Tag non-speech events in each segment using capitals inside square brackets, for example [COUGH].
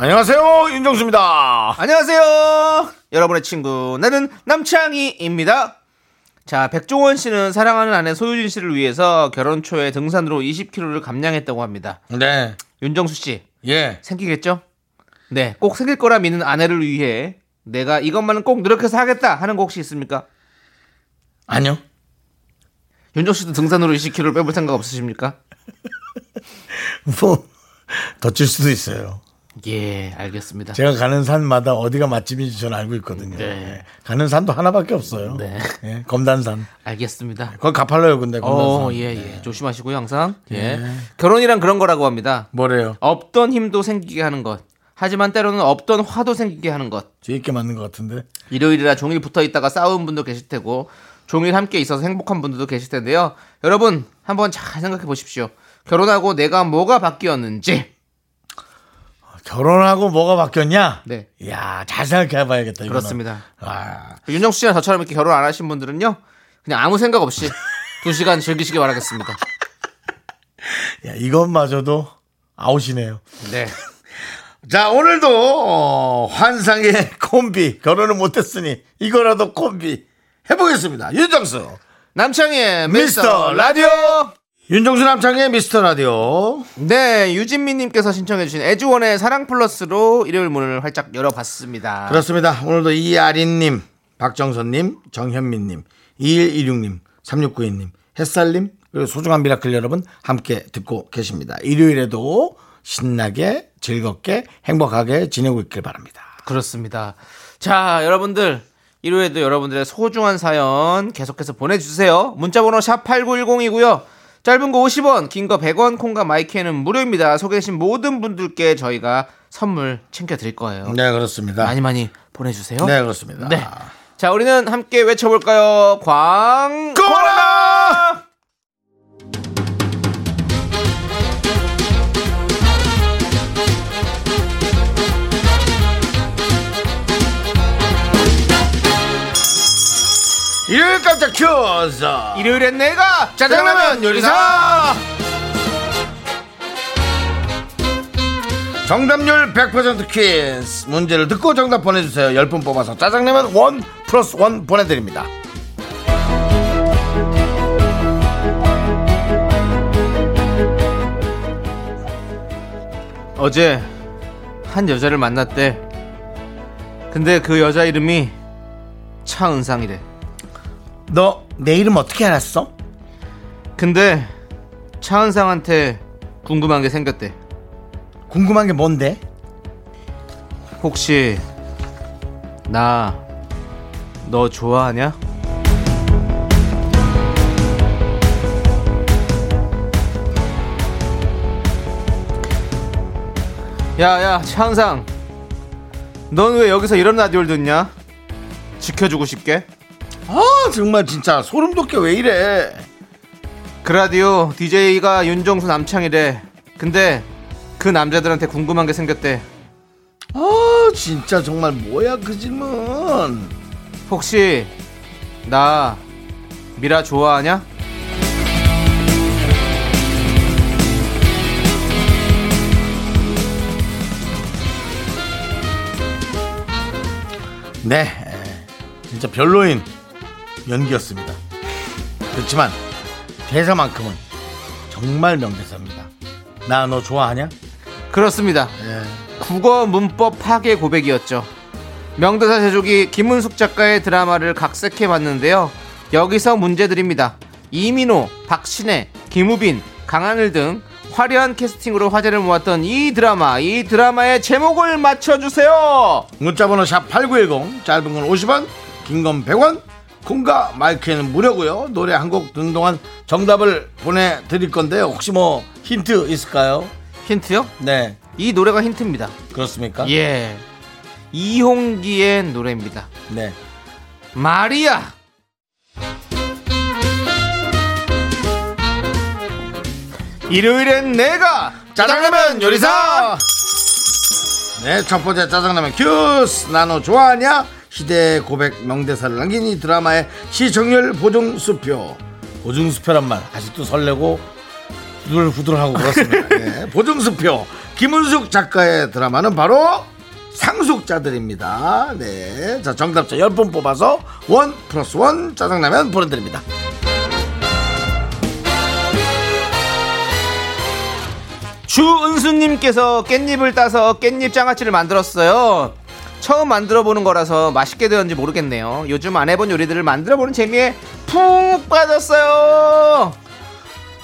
안녕하세요 윤정수입니다. 안녕하세요. 여러분의 친구 나는 남창희입니다. 자, 백종원 씨는 사랑하는 아내 소유진 씨를 위해서 결혼 초에 등산으로 20kg를 감량했다고 합니다. 네, 윤정수 씨 예, 생기겠죠? 네, 꼭 생길 거라 믿는 아내를 위해 내가 이것만은 꼭 노력해서 하겠다 하는 거 혹시 있습니까? 아니요. 윤정수 씨도 등산으로 20kg를 빼볼 생각 없으십니까? [LAUGHS] 뭐더찔 수도 있어요. 예, 알겠습니다. 제가 가는 산마다 어디가 맛집인지 저는 알고 있거든요. 네. 예. 가는 산도 하나밖에 없어요. 네. 예, 검단산. 알겠습니다. 그건 가팔로요, 근데 검단산. 어, 예, 예. 조심하시고요, 항상. 예. 결혼이란 그런 거라고 합니다. 뭐래요? 없던 힘도 생기게 하는 것. 하지만 때로는 없던 화도 생기게 하는 것. 뒤있게 맞는 것 같은데. 일요일이라 종일 붙어 있다가 싸운 분도 계실 테고 종일 함께 있어서 행복한 분들도 계실 텐데요. 여러분 한번 잘 생각해 보십시오. 결혼하고 내가 뭐가 바뀌었는지. 결혼하고 뭐가 바뀌었냐? 네. 이야, 잘 생각해 봐야겠다. 그렇습니다. 아, 윤정수 씨나 저처럼 이렇게 결혼 안 하신 분들은요. 그냥 아무 생각 없이 [LAUGHS] 두 시간 즐기시기 바라겠습니다. 야, 이것마저도 아웃이네요. 네. [LAUGHS] 자, 오늘도 어, 환상의 콤비. 결혼을 못했으니 이거라도 콤비 해보겠습니다. 윤정수. 남창희의 미스터 라디오. 윤정수 남창희 미스터 라디오. 네, 유진미님께서 신청해주신 애즈원의 사랑 플러스로 일요일 문을 활짝 열어봤습니다. 그렇습니다. 오늘도 이아린님, 박정선님, 정현민님, 2126님, 3692님, 햇살님, 그리고 소중한 미라클 여러분 함께 듣고 계십니다. 일요일에도 신나게 즐겁게 행복하게 지내고 있길 바랍니다. 그렇습니다. 자, 여러분들. 일요일에도 여러분들의 소중한 사연 계속해서 보내주세요. 문자번호 샵 8910이고요. 짧은 거 50원, 긴 거 100원, 콩과 마이크는 무료입니다. 소개되신 모든 분들께 저희가 선물 챙겨드릴 거예요. 네, 그렇습니다. 많이 많이 보내주세요. 네, 그렇습니다. 네. 자, 우리는 함께 외쳐볼까요? 광, 고라! 일요일 깜짝 퀴즈! 일요일엔 내가 짜장라면 요리사! 정답률 100% 퀴즈 문제를 듣고 정답 보내주세요 10분 뽑아서 짜장라면 원 플러스 원 보내드립니다 어제 한 여자를 만났대. 근데 그 여자 이름이 차은상이래. 너 내 이름 어떻게 알았어? 근데 차은상한테 궁금한 게 생겼대. 궁금한 게 뭔데? 혹시 나 너 좋아하냐? 야야 차은상 넌 왜 여기서 이런 라디오를 듣냐? 지켜주고 싶게 아 정말 진짜 소름 돋게 왜 이래? 그 라디오 DJ가 윤정수 남창이래 근데 그 남자들한테 궁금한 게 생겼대. 아 진짜 정말 뭐야 그 질문? 혹시 나 미라 좋아하냐? 네. 에, 진짜 별로인 연기였습니다 그렇지만 대사만큼은 정말 명대사입니다 나 너 좋아하냐? 그렇습니다. 예. 국어 문법 파괴 고백이었죠. 명대사 제조기 김은숙 작가의 드라마를 각색해 봤는데요. 여기서 문제 드립니다. 이민호, 박신혜, 김우빈, 강하늘 등 화려한 캐스팅으로 화제를 모았던 이 드라마, 이 드라마의 제목을 맞춰주세요. 문자번호 샵8910 짧은 건 50원 긴 건 100원 콩과 마이크는 무료고요 노래 한 곡 듣는 동안 정답을 보내드릴 건데요 혹시 뭐 힌트 있을까요? 힌트요? 네 이 노래가 힌트입니다. 그렇습니까? 예. 이홍기의 노래입니다. 네. 마리아. 일요일엔 내가 짜장라면 요리사! 네, 첫 번째 짜장라면 퀴즈! 나 너 좋아하냐? 시대 고백 명대사를 남긴 이 드라마의 시청률 보증수표. 보증수표란 말, 아직도 설레고 후들후들하고 그렇습니다. [LAUGHS] 네, 보증수표. 김은숙 작가의 드라마는 바로 상속자들입니다. 네. 자, 정답자 10분 뽑아서 원 플러스 원 짜장라면 보내드립니다. 주은수님께서 깻잎을 따서 깻잎 장아찌를 만들었어요. 처음 만들어 보는 거라서 맛있게 되었는지 모르겠네요. 요즘 안 해본 요리들을 만들어 보는 재미에 푹 빠졌어요.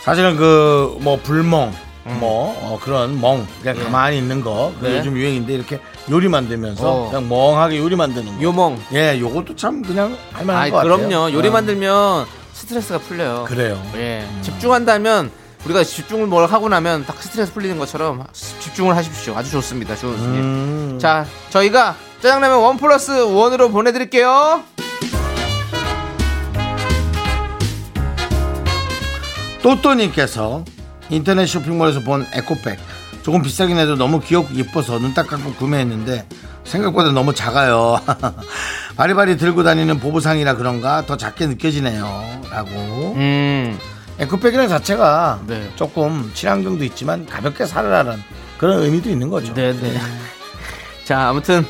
사실은 그 뭐 불멍 뭐 어, 그런 멍 그냥 가만히 있는 거 그게 네. 요즘 유행인데 이렇게 요리 만들면서 어. 그냥 멍하게 요리 만드는 거. 요멍. 예, 요것도 참 그냥 할만한 아, 것 같아요. 그럼요. 요리 어. 만들면 스트레스가 풀려요. 그래요. 예. 집중한다면 우리가 집중을 뭘 하고 나면 딱 스트레스 풀리는 것처럼 집중을 하십시오. 아주 좋습니다. 주은수님. 음. 자, 저희가 짜장라면 원 플러스 원으로 보내드릴게요. 또또님께서 인터넷 쇼핑몰에서 본 에코백 조금 비싸긴 해도 너무 귀엽고 예뻐서 눈 딱 감고 구매했는데 생각보다 너무 작아요. [LAUGHS] 바리바리 들고 다니는 보부상이라 그런가 더 작게 느껴지네요. 라고. 음. 에코백이라는 자체가 네. 조금 친환경도 있지만 가볍게 살아라는 그런 의미도 있는 거죠. 네네. [LAUGHS] 자, 아무튼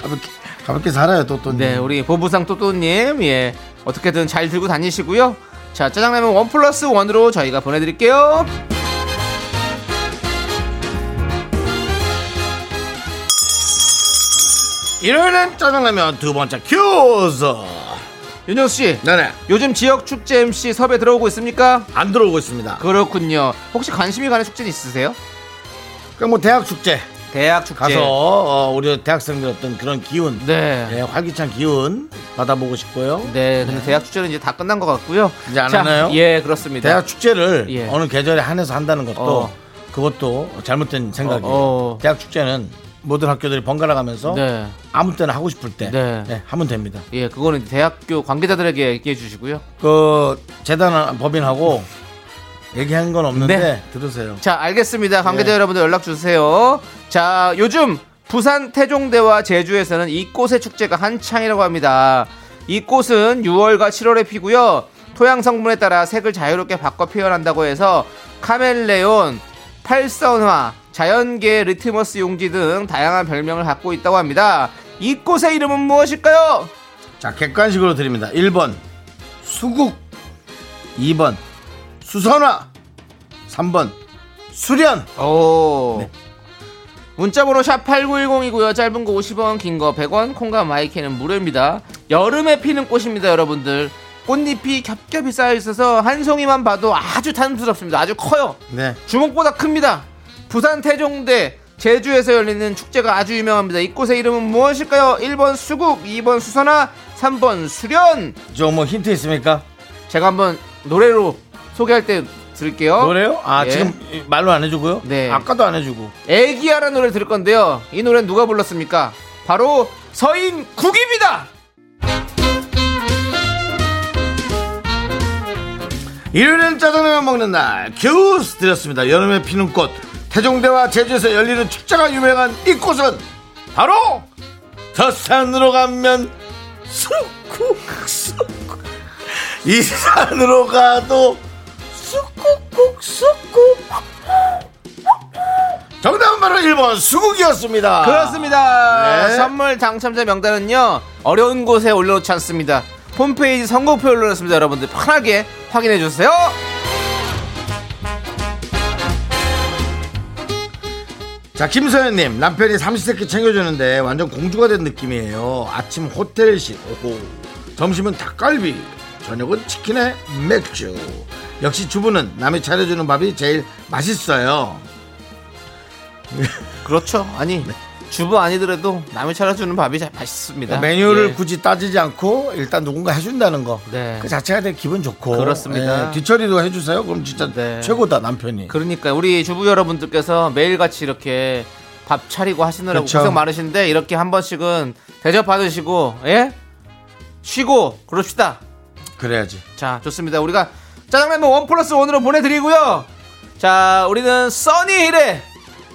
가볍게 가볍게 살아요 또또님. 네, 우리 보부상 또또님, 예, 어떻게든 잘 들고 다니시고요. 자, 짜장라면 원 플러스 원으로 저희가 보내드릴게요. 일요일엔 짜장라면 두 번째 퀴즈. 윤정수 씨, 네네 요즘 지역 축제 MC 섭외 들어오고 있습니까? 안 들어오고 있습니다. 그렇군요. 혹시 관심이 가는 축제는 있으세요? 그럼 뭐 대학 축제 대학 축제. 가서 어, 우리 대학생들 어떤 그런 기운, 네. 예, 활기찬 기운 받아보고 싶고요. 네, 근데 대학 축제는 이제 다 끝난 것 같고요. 이제 안 자, 하나요? 예, 그렇습니다. 대학 축제를 예. 어느 계절에 한해서 한다는 것도 어. 그것도 잘못된 생각이에요. 어, 어. 대학 축제는 모든 학교들이 번갈아 가면서 네. 아무 때나 하고 싶을 때 네. 예, 하면 됩니다. 예, 그거는 대학교 관계자들에게 얘기해 주시고요. 그 재단 법인하고 얘기한 건 없는데 네. 들으세요. 자, 알겠습니다. 관계자 네. 여러분들 연락 주세요. 자, 요즘 부산 태종대와 제주에서는 이 꽃의 축제가 한창이라고 합니다. 이 꽃은 6월과 7월에 피고요. 토양 성분에 따라 색을 자유롭게 바꿔 표현한다고 해서 카멜레온, 팔선화, 자연계 리트머스 용지 등 다양한 별명을 갖고 있다고 합니다. 이 꽃의 이름은 무엇일까요? 자, 객관식으로 드립니다. 1번 수국 2번 수선화 3번 수련 오. 문자번호 샵 8910이고요. 짧은 거 50원, 긴 거 100원, 콩과 마이크는 무료입니다. 여름에 피는 꽃입니다, 여러분들. 꽃잎이 겹겹이 쌓여 있어서 한 송이만 봐도 아주 탐스럽습니다. 아주 커요. 네. 주먹보다 큽니다. 부산 태종대 제주에서 열리는 축제가 아주 유명합니다. 이 꽃의 이름은 무엇일까요? 1번 수국, 2번 수선화, 3번 수련. 저 뭐 힌트 있습니까? 제가 한번 노래로 소개할 때 들을게요. 노래요? 아, 예. 지금 말로 안 해주고요? 네. 아까도 안 해주고. 애기야라는 노래 들을 건데요. 이 노래는 누가 불렀습니까? 바로 서인 국입니다. 일요일엔 짜장라면 먹는 날 퀴즈 드렸습니다. 여름에 피는 꽃 태종대와 제주에서 열리는 축제가 유명한 이 꽃은 바로 저 산으로 가면 쑥국 쑥국 이 산으로 가도 쑥국국 쑥국 정답은 바로 1번 수국이었습니다. 그렇습니다. 네. 선물 당첨자 명단은요. 어려운 곳에 올려놓지 않습니다. 홈페이지 선곡표에 올려놓습니다. 여러분들 편하게 확인해 주세요. 자 김서연님 남편이 삼시세끼 챙겨주는데 완전 공주가 된 느낌이에요. 아침 호텔식 오호. 점심은 닭갈비 저녁은 치킨에 맥주. 역시 주부는 남이 차려주는 밥이 제일 맛있어요. 그렇죠. 아니 주부 아니더라도 남이 차려주는 밥이 잘 맛있습니다. 메뉴를 예. 굳이 따지지 않고 일단 누군가 해준다는 거그 네. 자체가 되게 기분 좋고 그렇습니다. 예, 뒤처리도 해주세요 그럼 진짜 네. 최고다 남편이 그러니까 우리 주부 여러분들께서 매일같이 이렇게 밥 차리고 하시느라고 그쵸. 고생 많으신데 이렇게 한 번씩은 대접 받으시고 예 쉬고 그럽시다. 그래야지. 자 좋습니다. 우리가 짜장라면 원 플러스 원으로 보내드리고요. 자 우리는 써니힐의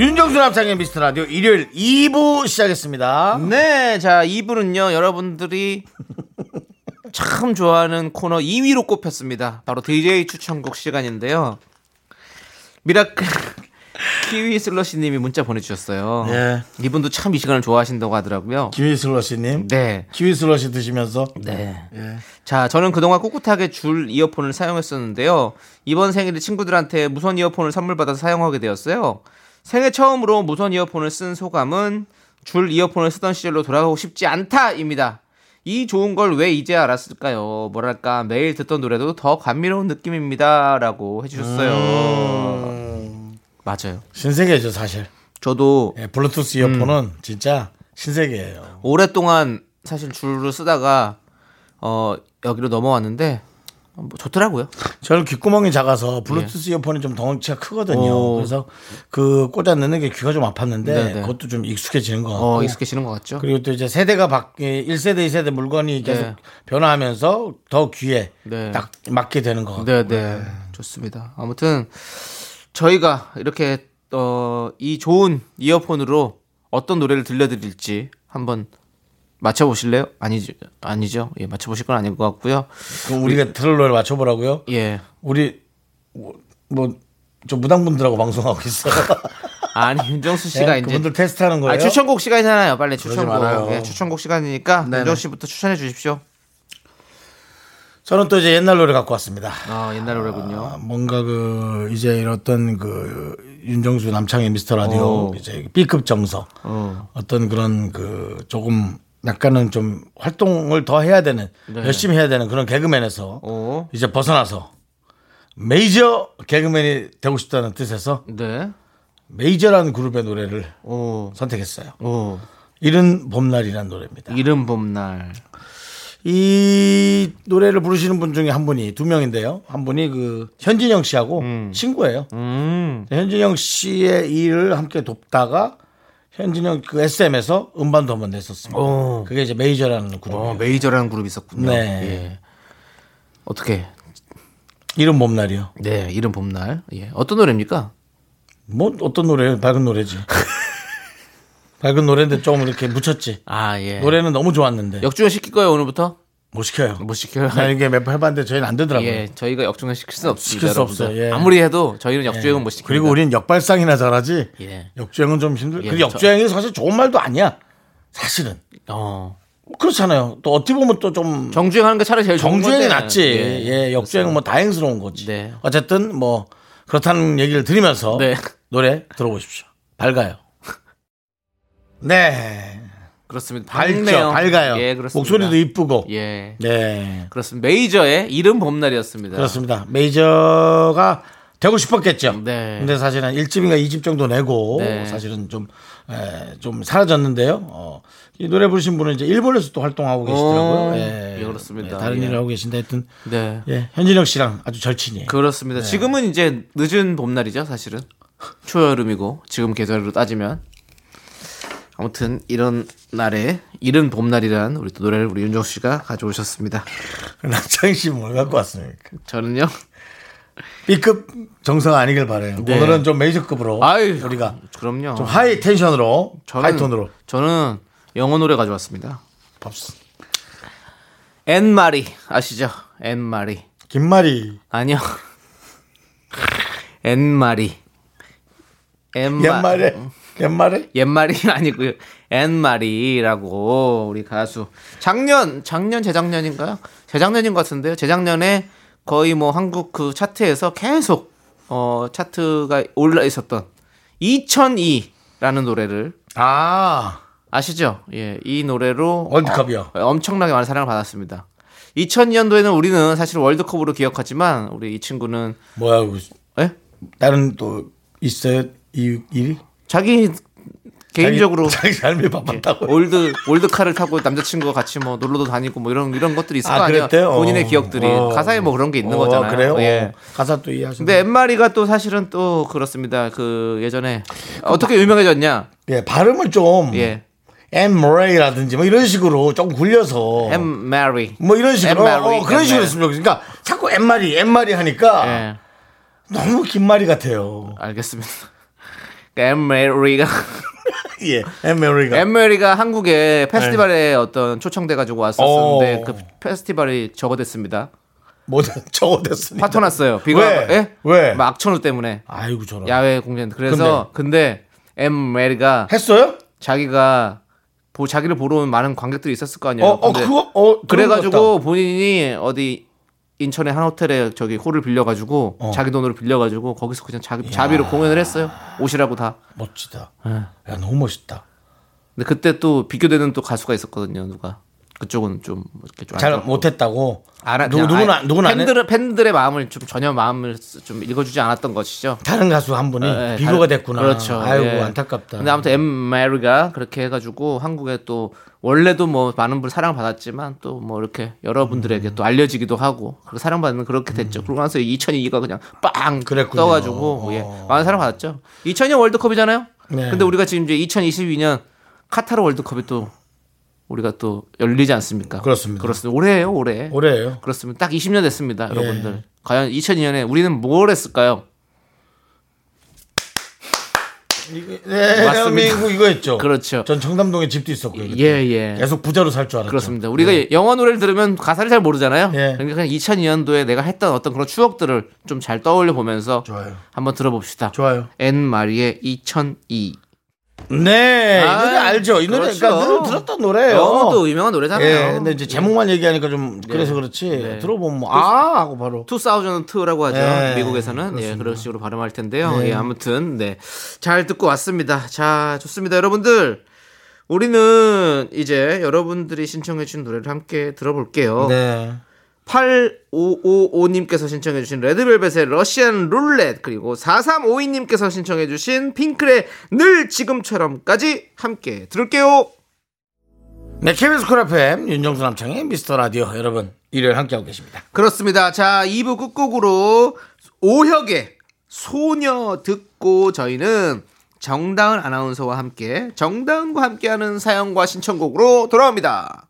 윤정수 남창희 미스터 라디오 일요일 2부 시작했습니다. 네, 자 2부는요 여러분들이 참 좋아하는 코너 2위로 꼽혔습니다. 바로 DJ 추천곡 시간인데요. 미라클 [LAUGHS] 키위 슬러시님이 문자 보내주셨어요. 예. 이분도 참 이 시간을 좋아하신다고 하더라고요. 키위 슬러시님. 네. 키위 슬러시 드시면서 네. 예. 자, 저는 그동안 꿋꿋하게 줄 이어폰을 사용했었는데요. 이번 생일에 친구들한테 무선 이어폰을 선물 받아서 사용하게 되었어요. 생애 처음으로 무선 이어폰을 쓴 소감은 줄 이어폰을 쓰던 시절로 돌아가고 싶지 않다입니다. 이 좋은 걸 왜 이제 알았을까요? 뭐랄까 매일 듣던 노래도 더 감미로운 느낌입니다라고 해주셨어요. 음. 맞아요. 신세계죠 사실. 저도 예, 블루투스 이어폰은 진짜 신세계예요. 오랫동안 사실 줄을 쓰다가 어 여기로 넘어왔는데 뭐 좋더라고요. 저는 귓구멍이 작아서 블루투스 이어폰이 좀 덩치가 크거든요. 예. 오. 그래서 그 꽂아 넣는 게 귀가 좀 아팠는데 네네. 그것도 좀 익숙해지는 것 같고. 어 익숙해지는 것 같죠? 그리고 또 이제 세대가 바뀌 1세대, 2세대 물건이 계속 네. 변화하면서 더 귀에 네. 딱 맞게 되는 것 같고. 네, 네. 좋습니다. 아무튼 저희가 이렇게 어, 이 좋은 이어폰으로 어떤 노래를 들려드릴지 한번 맞춰보실래요? 아니죠, 아니죠. 예, 맞춰보실 건 아닌 것 같고요. 그럼 우리가 들을 노래 맞춰보라고요? 예, 우리 뭐좀 무당분들하고 방송하고 있어요. [LAUGHS] 아니 윤정수 씨가 예, 이제 그분들 테스트 하는 거예요. 아, 추천곡 시간이잖아요. 빨리 추천곡. 예, 추천곡 시간이니까 네네. 윤정수 씨부터 추천해 주십시오. 저는 또 이제 옛날 노래 갖고 왔습니다. 아, 옛날 노래군요. 아, 뭔가 그 이제 이렇던 그 윤정수 남창의 미스터 라디오 오. 이제 B급 정서 어. 어떤 그런 그 조금 약간은 좀 활동을 더 해야 되는 네. 열심히 해야 되는 그런 개그맨에서 오, 이제 벗어나서 메이저 개그맨이 되고 싶다는 뜻에서 네. 메이저라는 그룹의 노래를 오, 선택했어요. 오. 이른 봄날이라는 노래입니다. 이른 봄날. 이 노래를 부르시는 분 중에 한 분이 두 명인데요. 한 분이 그 현진영 씨하고 친구예요. 음, 현진영 씨의 일을 함께 돕다가 현진영 그 SM에서 음반도 한번 냈었습니다. 오. 그게 이제 메이저라는 그룹. 어, 메이저라는 그룹이 있었군요. 네. 예. 어떻게? 이른 봄날이요. 네, 이른 봄날. 예. 어떤 노래입니까? 뭐 어떤 노래예요? 밝은 노래지. [LAUGHS] 밝은 노래인데 좀 이렇게 묻혔지. 아, 예. 노래는 너무 좋았는데 역주행 시킬 거예요, 오늘부터? 못 시켜요. 못 시켜요. 나 이게 몇 번 해봤는데 저희는 안 되더라고요. 예, 저희가 역주행 시킬 수 없습니다. 시킬 수. 없어요, 예. 아무리 해도 저희는 역주행은 못 시킵니다. 그리고 우린 역발상이나 잘하지. 예. 역주행은 좀 힘들. 예, 그 역주행이 사실 좋은 말도 아니야. 사실은 어. 그렇잖아요. 또 어떻게 보면 또 좀 정주행하는 게 차라리 제일 정주행이. 낫지. 예, 역주행은 뭐 다행스러운 거지. 네. 어쨌든 뭐 그렇다는 얘기를 드리면서 네. 노래 들어보십시오. 밝아요. [LAUGHS] 네. 그렇습니다. 밝죠. 밝아요. 예, 그렇습니다. 목소리도 이쁘고. 예. 네. 그렇습니다. 메이저의 이른 봄날이었습니다. 그렇습니다. 메이저가 되고 싶었겠죠. 네. 근데 사실은 1집인가 2집 정도 내고 네. 사실은 좀, 에, 좀 사라졌는데요. 어, 이 노래 부르신 분은 이제 일본에서 또 활동하고 계시더라고요. 오, 예. 예, 그렇습니다. 네, 다른 예. 일을 하고 계신데 하여튼 네. 예, 현진영 씨랑 아주 절친이에요. 그렇습니다. 지금은 이제 늦은 봄날이죠, 사실은. 초여름이고 지금 계절로 따지면 아무튼 이런 날에 이른 봄날이란 우리 또 노래를 우리 윤정 씨가 가져오셨습니다. [LAUGHS] 남창희 씨 뭘 갖고 왔습니까? 저는요. B급 정성 아니길 바래요. 네. 오늘은 좀 메이저급으로 아유, 우리가 그럼요. 좀 high tension으로 저는 high tone으로 저는 영어 노래 가져왔습니다. pops. 앤마리 아시죠? 앤마리 김말이 아니요. [LAUGHS] 앤마리 앤마 옛말에 옛말에 옛말이 [LAUGHS] 아니고요. 앤마리라고 우리 가수 작년 작년 재작년인가요? 재작년인 것 같은데요. 재작년에 거의 뭐 한국 그 차트에서 계속 어 차트가 올라 있었던 2002 라는 노래를 아, 아시죠? 예, 이 노래로 월드컵이요. 어, 엄청나게 많은 사랑을 받았습니다. 2002년도에는 우리는 사실 월드컵으로 기억하지만 우리 이 친구는 뭐야. 예? 다른 또 있어요? 이 일이? 자기 개인적으로 자기, [LAUGHS] 자기 삶이 바빴다고. old old car를 타고 남자친구와 같이 뭐 놀러도 다니고 뭐 이런 이런 것들이 있을 아, 거. 그랬대요? 본인의 어. 기억들이 어. 가사에 뭐 그런 게 있는 어, 거잖아요. 그래요? 예. 어, 가사 또 이해하시네. 근데 앤마리가 또 사실은 또 그렇습니다. 그 예전에 어떻게 유명해졌냐? 예, 발음을 좀. 예, 엠레이라든지 뭐 이런 식으로 조금 굴려서. 앤마리. 뭐 이런 식으로. 어, 그런 식으로. 했으면 좋겠어. 그러니까 자꾸 앤마리, 앤마리 하니까 예, 너무 긴 말이 같아요. 알겠습니다. 엠마리가 [LAUGHS] 예, 엠메리가. 엠메리가 한국에 페스티벌에 어떤 초청돼 가지고 왔었는데 네. 어. 그 페스티벌이 적어됐습니다. 뭐든 적어댔으니까. 파토 났어요. 비가 왜? 예? 왜? 막 악천후 때문에 아이고 저런. 야외 공연. 그래서 근데 엠메리가 했어요? 자기가 보 자기를 보러 온 많은 관객들이 있었을 거 아니에요. 어, 어 근데 그거 어 그래가지고 본인이 어디 인천의 한 호텔에 저기 홀을 빌려가지고 어. 자기 돈으로 빌려가지고 거기서 그냥 자기 자비로 공연을 했어요. 옷이라고 다. 멋지다. 예. 야 너무 멋있다. 근데 그때 또 비교되는 또 가수가 있었거든요. 누가 그쪽은 좀 이렇게 좀 잘. 못했다고. 알아, 누구 그냥 누구는 아예 안- 누구는 안 해? 팬들 팬들의 마음을 좀 전혀 마음을 쓰- 좀 읽어주지 않았던 것이죠. 다른 가수 한 분이 예, 비교가 다른- 됐구나. 그렇죠. 아이고 예. 안타깝다. 근데 아무튼 엠 메리가 그렇게 해가지고 한국에 또 원래도 뭐 많은 분 사랑 받았지만 또 뭐 이렇게 여러분들에게 음. 또 알려지기도 하고 그 사랑 받는 그렇게 됐죠. 그러고 나서 2002가 그냥 빵 그랬군요. 떠가지고 어. 예, 많은 사랑 받았죠. 2002년 월드컵이잖아요. 네. 근데 우리가 지금 이제 2022년 카타르 월드컵이 또 우리가 또 열리지 않습니까? 그렇습니다. 그렇습니다. 올해예요, 올해. 올해예요. 그렇습니다. 딱 20년 됐습니다, 예. 여러분들. 과연 2002년에 우리는 뭘 했을까요? 네, 맞습니다. 대한민국 이거 했죠. 그렇죠. 전 청담동에 집도 있었고요. 그때. 예, 예. 계속 부자로 살 줄 알았죠. 그렇습니다. 우리가 영어 노래를 들으면 가사를 잘 모르잖아요. 예. 그러니까 그냥 2002년도에 내가 했던 어떤 그런 추억들을 좀 잘 떠올려 보면서 좋아요. 한번 들어봅시다. 좋아요. 앤마리의 2002. 네, 이 아, 노래 알죠. 이 노래 그렇죠. 그러니까 늘 들었던 노래예요. 영어도 유명한 노래잖아요. 예, 근데 이제 제목만 얘기하니까 좀 그래서 그렇지. 네. 들어보면 뭐, 아 하고 바로. 2002라고 하죠. 예, 미국에서는 예, 그렇습니다. 그런 식으로 발음할 텐데요. 네. 예, 아무튼 네. 잘 듣고 왔습니다. 자, 좋습니다. 여러분들. 우리는 이제 여러분들이 신청해 주신 노래를 함께 들어볼게요. 네. 8555님께서 신청해주신 레드벨벳의 러시안 룰렛 그리고 4352님께서 신청해주신 핑클의 늘 지금처럼까지 함께 들을게요. 네, KBS 쿨 FM 윤정수 남창의 미스터 라디오 여러분 일요일 함께하고 계십니다. 그렇습니다. 자 2부 끝곡으로 오혁의 소녀 듣고 저희는 정다은 아나운서와 함께 정다은과 함께하는 사연과 신청곡으로 돌아옵니다.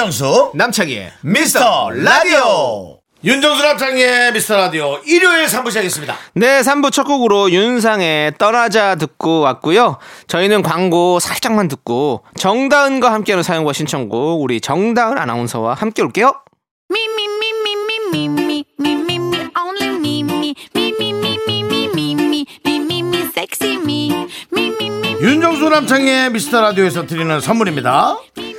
윤정수 남창희의 미스터 라디오 윤정수 남창희의 미스터 라디오 일요일 3부 시작했습니다 네 3부 첫 곡으로 윤상의 떠나자 듣고 왔고요 저희는 광고 살짝만 듣고 정다은과 함께하는 사연과 신청곡 우리 정다은 아나운서와 함께 올게요 윤정수 남창의 미스터 라디오에서 드리는 선물입니다.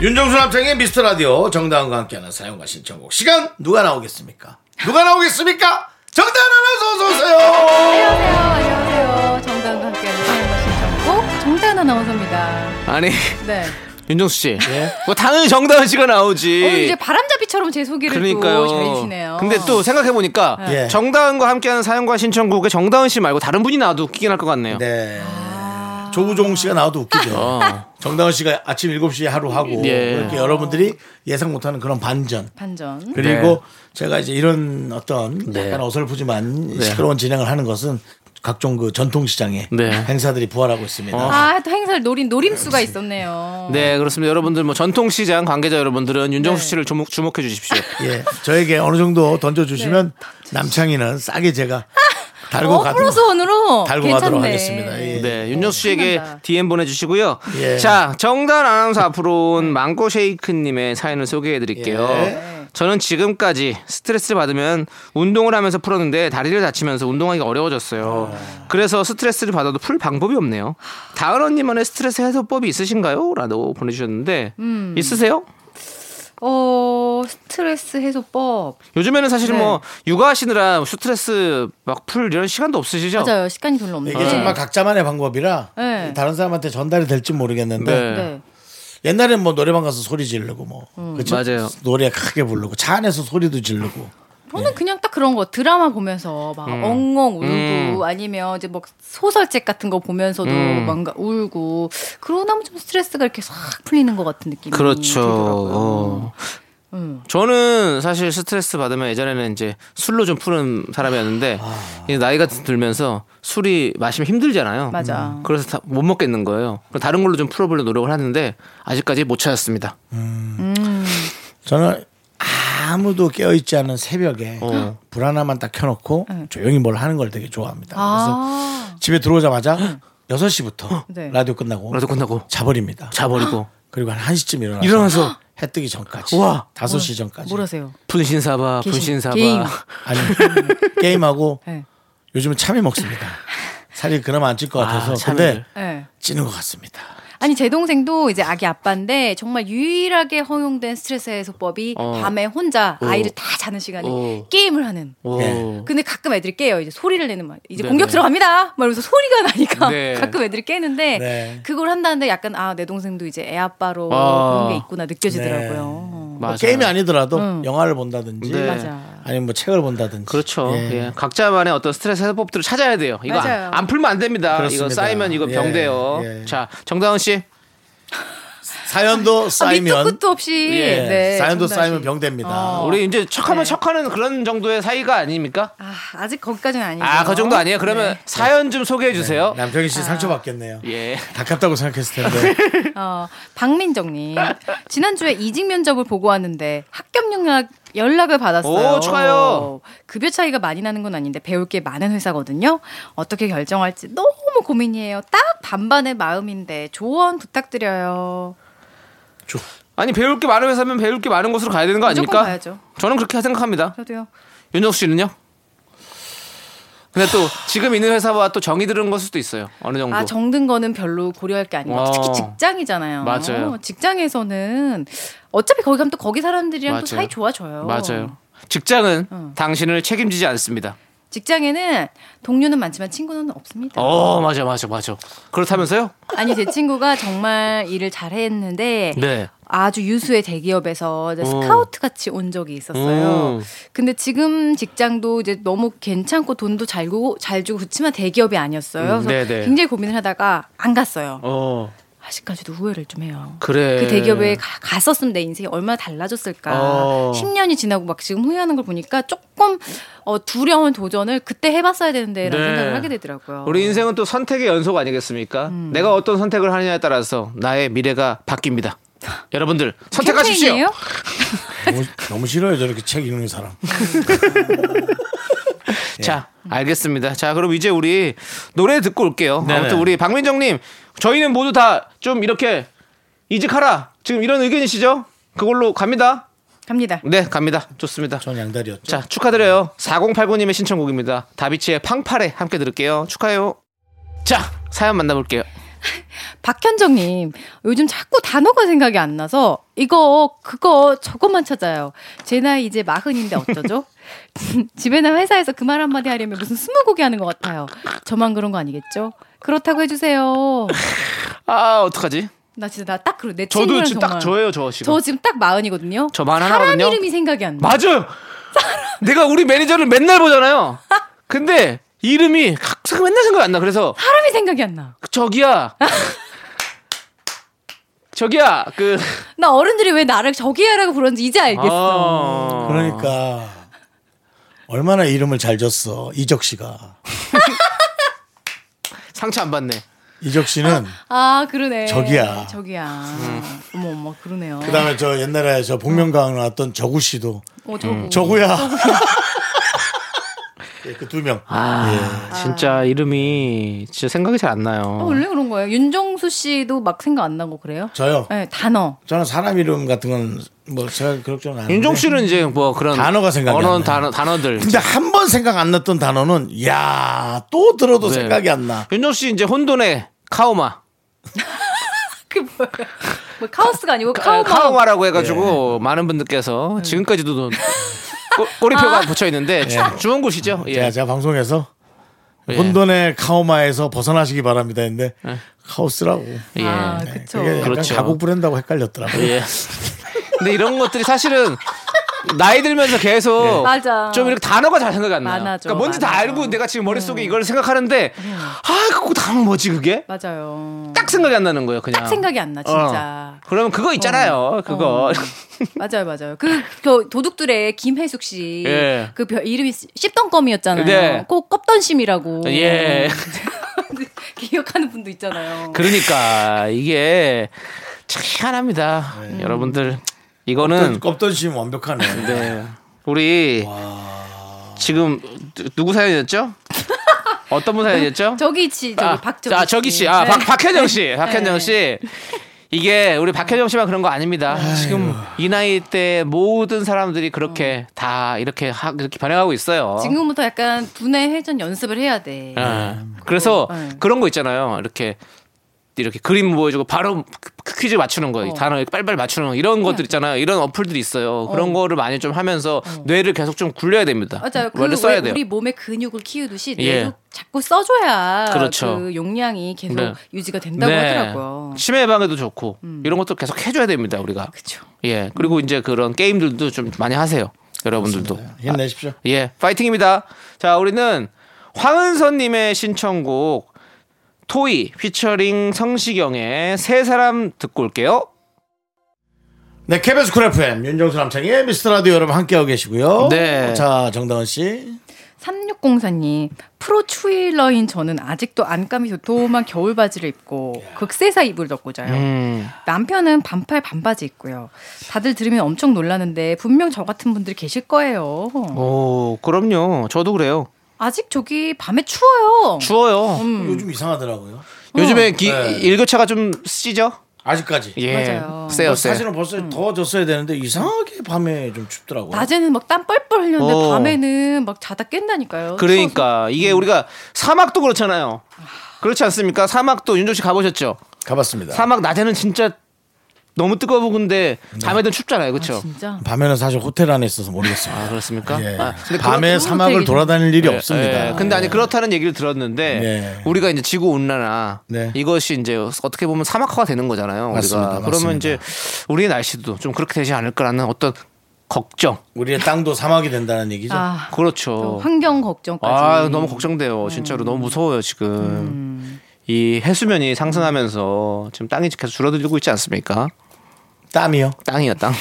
윤정수 남창의 미스터 라디오 정다은과 함께하는 사용과 신청곡 시간 누가 나오겠습니까? 누가 나오겠습니까? 정다은 아나운서 어서 오세요. 안녕하세요. 안녕하세요. 정다은과 함께하는 사연과 신청곡 정다은 아나운서입니다. 아니, 네. 윤정수 씨. 뭐 당연히 정다은 씨가 나오지. 어, 이제 바람잡이처럼 제 소개를 그러니까요. 또 잘해주시네요. 근데 또 생각해 보니까 예. 정다은과 함께하는 사연과 신청곡에 정다은 씨 말고 다른 분이 나와도 웃기긴 할 것 같네요. 네. 조우종 씨가 나와도 웃기죠. 어. 정다은 씨가 아침 7시에 하루 하고 예. 이렇게 여러분들이 예상 못하는 그런 반전. 반전. 그리고 제가 이제 이런 어떤 네. 약간 어설프지만 시끄러운 진행을 하는 것은 각종 그 전통시장에 네. 행사들이 부활하고 있습니다. 아, 또 행사를 노린 노림수가 있었네요. 네, 그렇습니다. 여러분들 뭐 전통시장 관계자 여러분들은 윤정수 네. 씨를 주목, 주목해 주십시오. 예, 저에게 어느 정도 던져주시면 남창이는 싸게 제가 [LAUGHS] 달고 어, 가도록 plus one으로 달고 괜찮네. 가도록 하겠습니다. 예. 네, 윤정수 씨에게 신난다. DM 보내주시고요. 예. 자, 정다은 아나운서 앞으로 온 망고 쉐이크님의 사연을 소개해 드릴게요. 예. 저는 지금까지 스트레스를 받으면 운동을 하면서 풀었는데 다리를 다치면서 운동하기가 어려워졌어요. 그래서 스트레스를 받아도 풀 방법이 없네요. 다은 언니만의 스트레스 해소법이 있으신가요? 라고 보내주셨는데 음. 있으세요? 어, 스트레스 해소법. 요즘에는 사실 네. 뭐 육아하시느라 스트레스 막 풀 이런 시간도 없으시죠? 맞아요. 시간이 별로 없는데. 이게 정말 각자만의 방법이라 네. 다른 사람한테 전달이 될지 모르겠는데 네. 네. 옛날엔 뭐 노래방 가서 소리 지르고 뭐 그쵸? 맞아요. 노래 크게 부르고 차 안에서 소리도 지르고 저는 그냥 딱 그런 거 드라마 보면서 막 엉엉 울고 아니면 이제 뭐 소설책 같은 거 보면서도 음. 뭔가 울고 그러고 나면 좀 스트레스가 이렇게 싹 풀리는 것 같은 느낌이 그렇죠. 들더라고요. 어. 음. 저는 사실 스트레스 받으면 예전에는 이제 술로 좀 푸는 사람이었는데 이제 나이가 들면서 술이 마시면 힘들잖아요. 맞아. 그래서 다못 먹겠는 거예요. 그래서 다른 걸로 좀 풀어보려 노력을 하는데 아직까지 못 찾았습니다. 저는 아무도 깨어있지 않은 새벽에 어. 불 하나만 딱 켜놓고 조용히 뭘 하는 걸 되게 좋아합니다. 그래서 아, 집에 들어오자마자 6시부터 네. 라디오 끝나고 라디오 끝나고 자버립니다. 자버리고 그리고 한 1시쯤 일어나서 일어나서 해 뜨기 전까지 와. 5시 전까지 뭘 하세요? 분신사바 게임. 분신사바 게임. [LAUGHS] 아니 게임하고 네. 요즘은 참외 먹습니다. 살이 그나마 안 찔 것 같아서 아, 근데. 네. 찌는 것 같습니다. 아니 제 동생도 이제 아기 아빠인데 정말 유일하게 허용된 스트레스 해소법이 어. 밤에 혼자 어. 아이를 다 자는 시간에 어. 게임을 하는. 오. 네. 근데 가끔 애들이 깨요. 이제 소리를 내는 말. 이제 네네. 공격 들어갑니다. 말면서 소리가 나니까 네. [LAUGHS] 가끔 애들이 깨는데 네. 그걸 한다는데 약간 아 내 동생도 이제 애 아빠로 아. 그런 게 있구나 느껴지더라고요. 뭐. 게임이 아니더라도 응. 영화를 본다든지 네. 맞아. 아니면 뭐 책을 본다든지 그렇죠. 예. 예. 각자만의 어떤 스트레스 해소법들을 찾아야 돼요. 이거 안. 안 풀면 안 됩니다. 그렇습니다. 이거 쌓이면 이거 예, 병돼요. 예. 자, 정다은 씨. 사연도 아, 밑도 쌓이면 끝도 없이 예. 네, 사연도 정다은 쌓이면 씨. 병됩니다. 어. 우리 이제 척하면 네. 척하는 그런 정도의 사이가 아닙니까? 아, 아직 거기까지는 아니고. 아, 그 정도 아니에요? 그러면 사연 좀 소개해 주세요. 남편이 씨 상처받겠네요. 예. 가깝다고 생각했을 텐데 [LAUGHS] 어, 박민정님. 지난주에 이직 면접을 보고 왔는데 합격 연락, 연락을 받았어요. 오, 축하해요. 급여 차이가 많이 나는 건 아닌데 배울 게 많은 회사거든요. 어떻게 결정할지 너무 고민이에요. 딱 반반의 마음인데 조언 부탁드려요. 아니, 배울 게 많은 회사면 배울 게 많은 곳으로 가야 되는 거 아닙니까? 가야죠. 저는 그렇게 생각합니다. 저도요. 윤정수 씨는요? 근데 또 지금 있는 회사와 또 정이 들은 것일 수도 있어요. 어느 정도. 아, 정든 거는 별로 고려할 게 같아요. 특히 어. 직장이잖아요. 맞아요. 직장에서는 어차피 거기 가면 또 거기 사람들이랑 또 맞아요. 사이 좋아져요. 맞아요. 직장은 어. 당신을 책임지지 않습니다. 직장에는 동료는 많지만 친구는 없습니다. 어, 맞아, 맞아, 맞아. 그렇다면서요? 아니 제 친구가 [LAUGHS] 정말 일을 잘했는데 네. 아주 유수의 대기업에서 이제 어. 스카우트 같이 온 적이 있었어요. 음. 근데 지금 직장도 이제 너무 괜찮고 돈도 잘 주고 잘 주고 그렇지만 대기업이 아니었어요. 음, 그래서 네네. 굉장히 고민을 하다가 안 갔어요. 어, 아직까지도 후회를 좀 해요. 그래. 그 대기업에 가, 갔었으면 내 인생이 얼마나 달라졌을까. 어. 10년이 지나고 막 지금 후회하는 걸 보니까 조금 어, 두려운 도전을 그때 해봤어야 되는데라는 네. 생각을 하게 되더라고요. 우리 인생은 또 선택의 연속 아니겠습니까? 음. 내가 어떤 선택을 하느냐에 따라서 나의 미래가 바뀝니다. 여러분들 선택하십시오. 캠페인이에요? 너무, 너무 싫어요 저렇게 책 읽는 사람. [LAUGHS] 자, 알겠습니다. 자, 그럼 이제 우리 노래 듣고 올게요. 네네. 아무튼 우리 박민정님, 저희는 모두 다 좀 이렇게 이직하라. 지금 이런 의견이시죠? 그걸로 갑니다. 갑니다. 네, 갑니다. 좋습니다. 전 양다리였죠. 자, 축하드려요. 4089님의 신청곡입니다. 다비치의 팡파레 함께 들을게요. 축하해요. 자, 사연 만나볼게요. 박현정님, 요즘 자꾸 단어가 생각이 안 나서 이거 그거 저것만 찾아요. 제 나이 이제 마흔인데 어쩌죠? [LAUGHS] 집에나 회사에서 그 말 한마디 하려면 무슨 스무고개 하는 것 같아요. 저만 그런 거 아니겠죠? 그렇다고 해주세요. [LAUGHS] 아, 어떡하지? 나 진짜 나 딱 그래 내 저도 지금 정말 딱 저예요, 저 지금. 저 지금 딱 마흔이거든요. 저만 사람 하나거든요. 이름이 생각이 안 나. 맞아요. 내가 우리 매니저를 맨날 보잖아요. 근데 이름이 각각 맨날 생각이 안 나. 그래서 사람이 생각이 안 나. 저기야. [LAUGHS] 저기야. 그 나 어른들이 왜 나를 저기야라고 부르는지 이제 알겠어. 어. 그러니까 얼마나 이름을 잘 줬어 이적 씨가. [LAUGHS] 상처 안 받네. 이적 씨는 아 그러네. 저기야. 저기야. 어머 어머 그러네요. 그다음에 저 옛날에 저 복면가왕 나왔던 저구 씨도 어, 저거. 저구야. 그두 명. 아, 진짜 이름이 진짜 생각이 잘 안 나요. 어, 원래 그런 거예요. 윤정수 씨도 막 생각 안 나고 그래요? 저요. 네, 단어. 저는 사람 이름 같은 건 뭐 제가 그렇게는 안. 윤종 씨는 이제 뭐 그런 단어가 생각이 언어 안 나요. 단어 단어들. 근데 한 번 생각 안 났던 단어는 야 또 들어도 네. 생각이 안 나. 윤종 씨 이제 혼돈의 카오마. [LAUGHS] 그게 뭐야? 뭐 카오스가 아니고 카오마. 카오마. 카오마라고 해 가지고 많은 분들께서 지금까지도 [LAUGHS] 꼬- 꼬리표가 붙여 있는데 주원 곳이죠. 예. 제가, 제가 방송에서 예. 혼돈의 카오마에서 벗어나시기 바랍니다 했는데 카오스라고. 예. 아, 네, 그쵸. 그게 그렇죠. 가국 브랜드하고 헷갈렸더라고요. 예. 근데 이런 것들이 사실은 나이 들면서 계속 맞아. 좀 이렇게 단어가 잘 생각이 안 나요. 많아져, 그러니까 뭔지 다 많아져. 알고 내가 지금 머릿속에 이걸 생각하는데 아, 그거 단어 뭐지 그게? 맞아요. 딱 생각이 안 나는 거예요, 그냥. 딱 생각이 안 나, 진짜. 그러면 그거 있잖아요. 그거. 어. 맞아요, 맞아요. 그, 그 도둑들의 김혜숙 씨. 예. 그 별, 이름이 씹던 껌이었잖아요. 네. 꼭 껍던심이라고. 예. [LAUGHS] 기억하는 분도 있잖아요. 그러니까 이게 참 희한합니다. 네. 여러분들 이거는 껍던 심 완벽하네. 네. 우리 지금 누- 누구 사연이었죠? 어떤 분 사연이었죠? 저기 씨, 저기 아, 박저기 아, 저기 씨. 아, 네. 박, 박현정 씨. 박현정 네. 씨. 이게 우리 박현정 씨만 그런 거 아닙니다. 지금 이 나이 때 모든 사람들이 그렇게 다 이렇게 하, 이렇게 변해가고 있어요. 지금부터 약간 두뇌 회전 연습을 해야 돼. 예. 그래서 네. 그런 거 있잖아요. 이렇게 이렇게 그림 보여주고 바로 그 퀴즈 맞추는 거, 단어 빨리빨리 맞추는 거 이런 것들 있잖아요. 이런 어플들이 있어요. 그런 거를 많이 좀 하면서 뇌를 계속 좀 굴려야 됩니다. 맞아요. 그 원래 써야 왜 돼요. 우리 몸의 근육을 키우듯이 예. 뇌도 자꾸 써줘야 그렇죠. 그 용량이 계속 네. 유지가 된다고 하더라고요. 음. 치매 예방에도 좋고 이런 것도 계속 해줘야 됩니다. 우리가. 그렇죠. 예. 그리고 이제 그런 게임들도 좀 많이 하세요. 여러분들도. 힘내십시오. 예, 파이팅입니다. 자, 우리는 황은선님의 신청곡 토이 피처링 성시경의 세 사람 듣고 올게요. 네, KBS 쿨 FM 윤정수 남창의 미스터 라디오 여러분 함께하고 계시고요. 네. 자, 정다은 씨. 3604님, 프로 추일러인 저는 아직도 안감이 도톰한 겨울 바지를 입고 극세사 이불 덮고 자요. 음, 남편은 반팔 반바지 입고요. 다들 들으면 엄청 놀라는데 분명 저 같은 분들이 계실 거예요. 오, 그럼요. 저도 그래요. 아직 저기 밤에 추워요. 추워요. 음. 요즘 이상하더라고요. 요즘에 기, 네. 일교차가 좀 쓰죠? 아직까지. 예. 맞아요. 세요, 세. 사실은 벌써 더워졌어야 되는데 이상하게 밤에 좀 춥더라고요. 낮에는 막 땀 뻘뻘 흘렸는데 어. 밤에는 막 자다 깬다니까요. 그러니까 이게 우리가 사막도 그렇잖아요. 그렇지 않습니까? 사막도 윤조 씨 가보셨죠? 가봤습니다. 사막 낮에는 진짜 너무 뜨거워 근데 밤에는 춥잖아요. 추워서. 그렇죠? 아, 진짜. 밤에는 사실 호텔 안에 있어서 모르겠어요. 아, 그렇습니까? 예. 아, 근데 밤에 그런 사막을 돌아다닐 일이 예, 없습니다. 예. 근데 아니 그렇다는 얘기를 들었는데 네. 우리가 이제 지구 온난화 네. 이것이 이제 어떻게 보면 사막화가 되는 거잖아요. 맞습니다. 우리가 그러면 맞습니다. 이제 우리의 날씨도 좀 그렇게 되지 않을까라는 어떤 걱정. 우리의 땅도 사막이 된다는 얘기죠. 아, 또 그렇죠. 환경 걱정까지. 아 너무 걱정돼요. 진짜로 너무 무서워요 지금. 음. 이 해수면이 상승하면서 지금 땅이 계속 줄어들고 있지 않습니까? 땀이요. 땅이요 땅.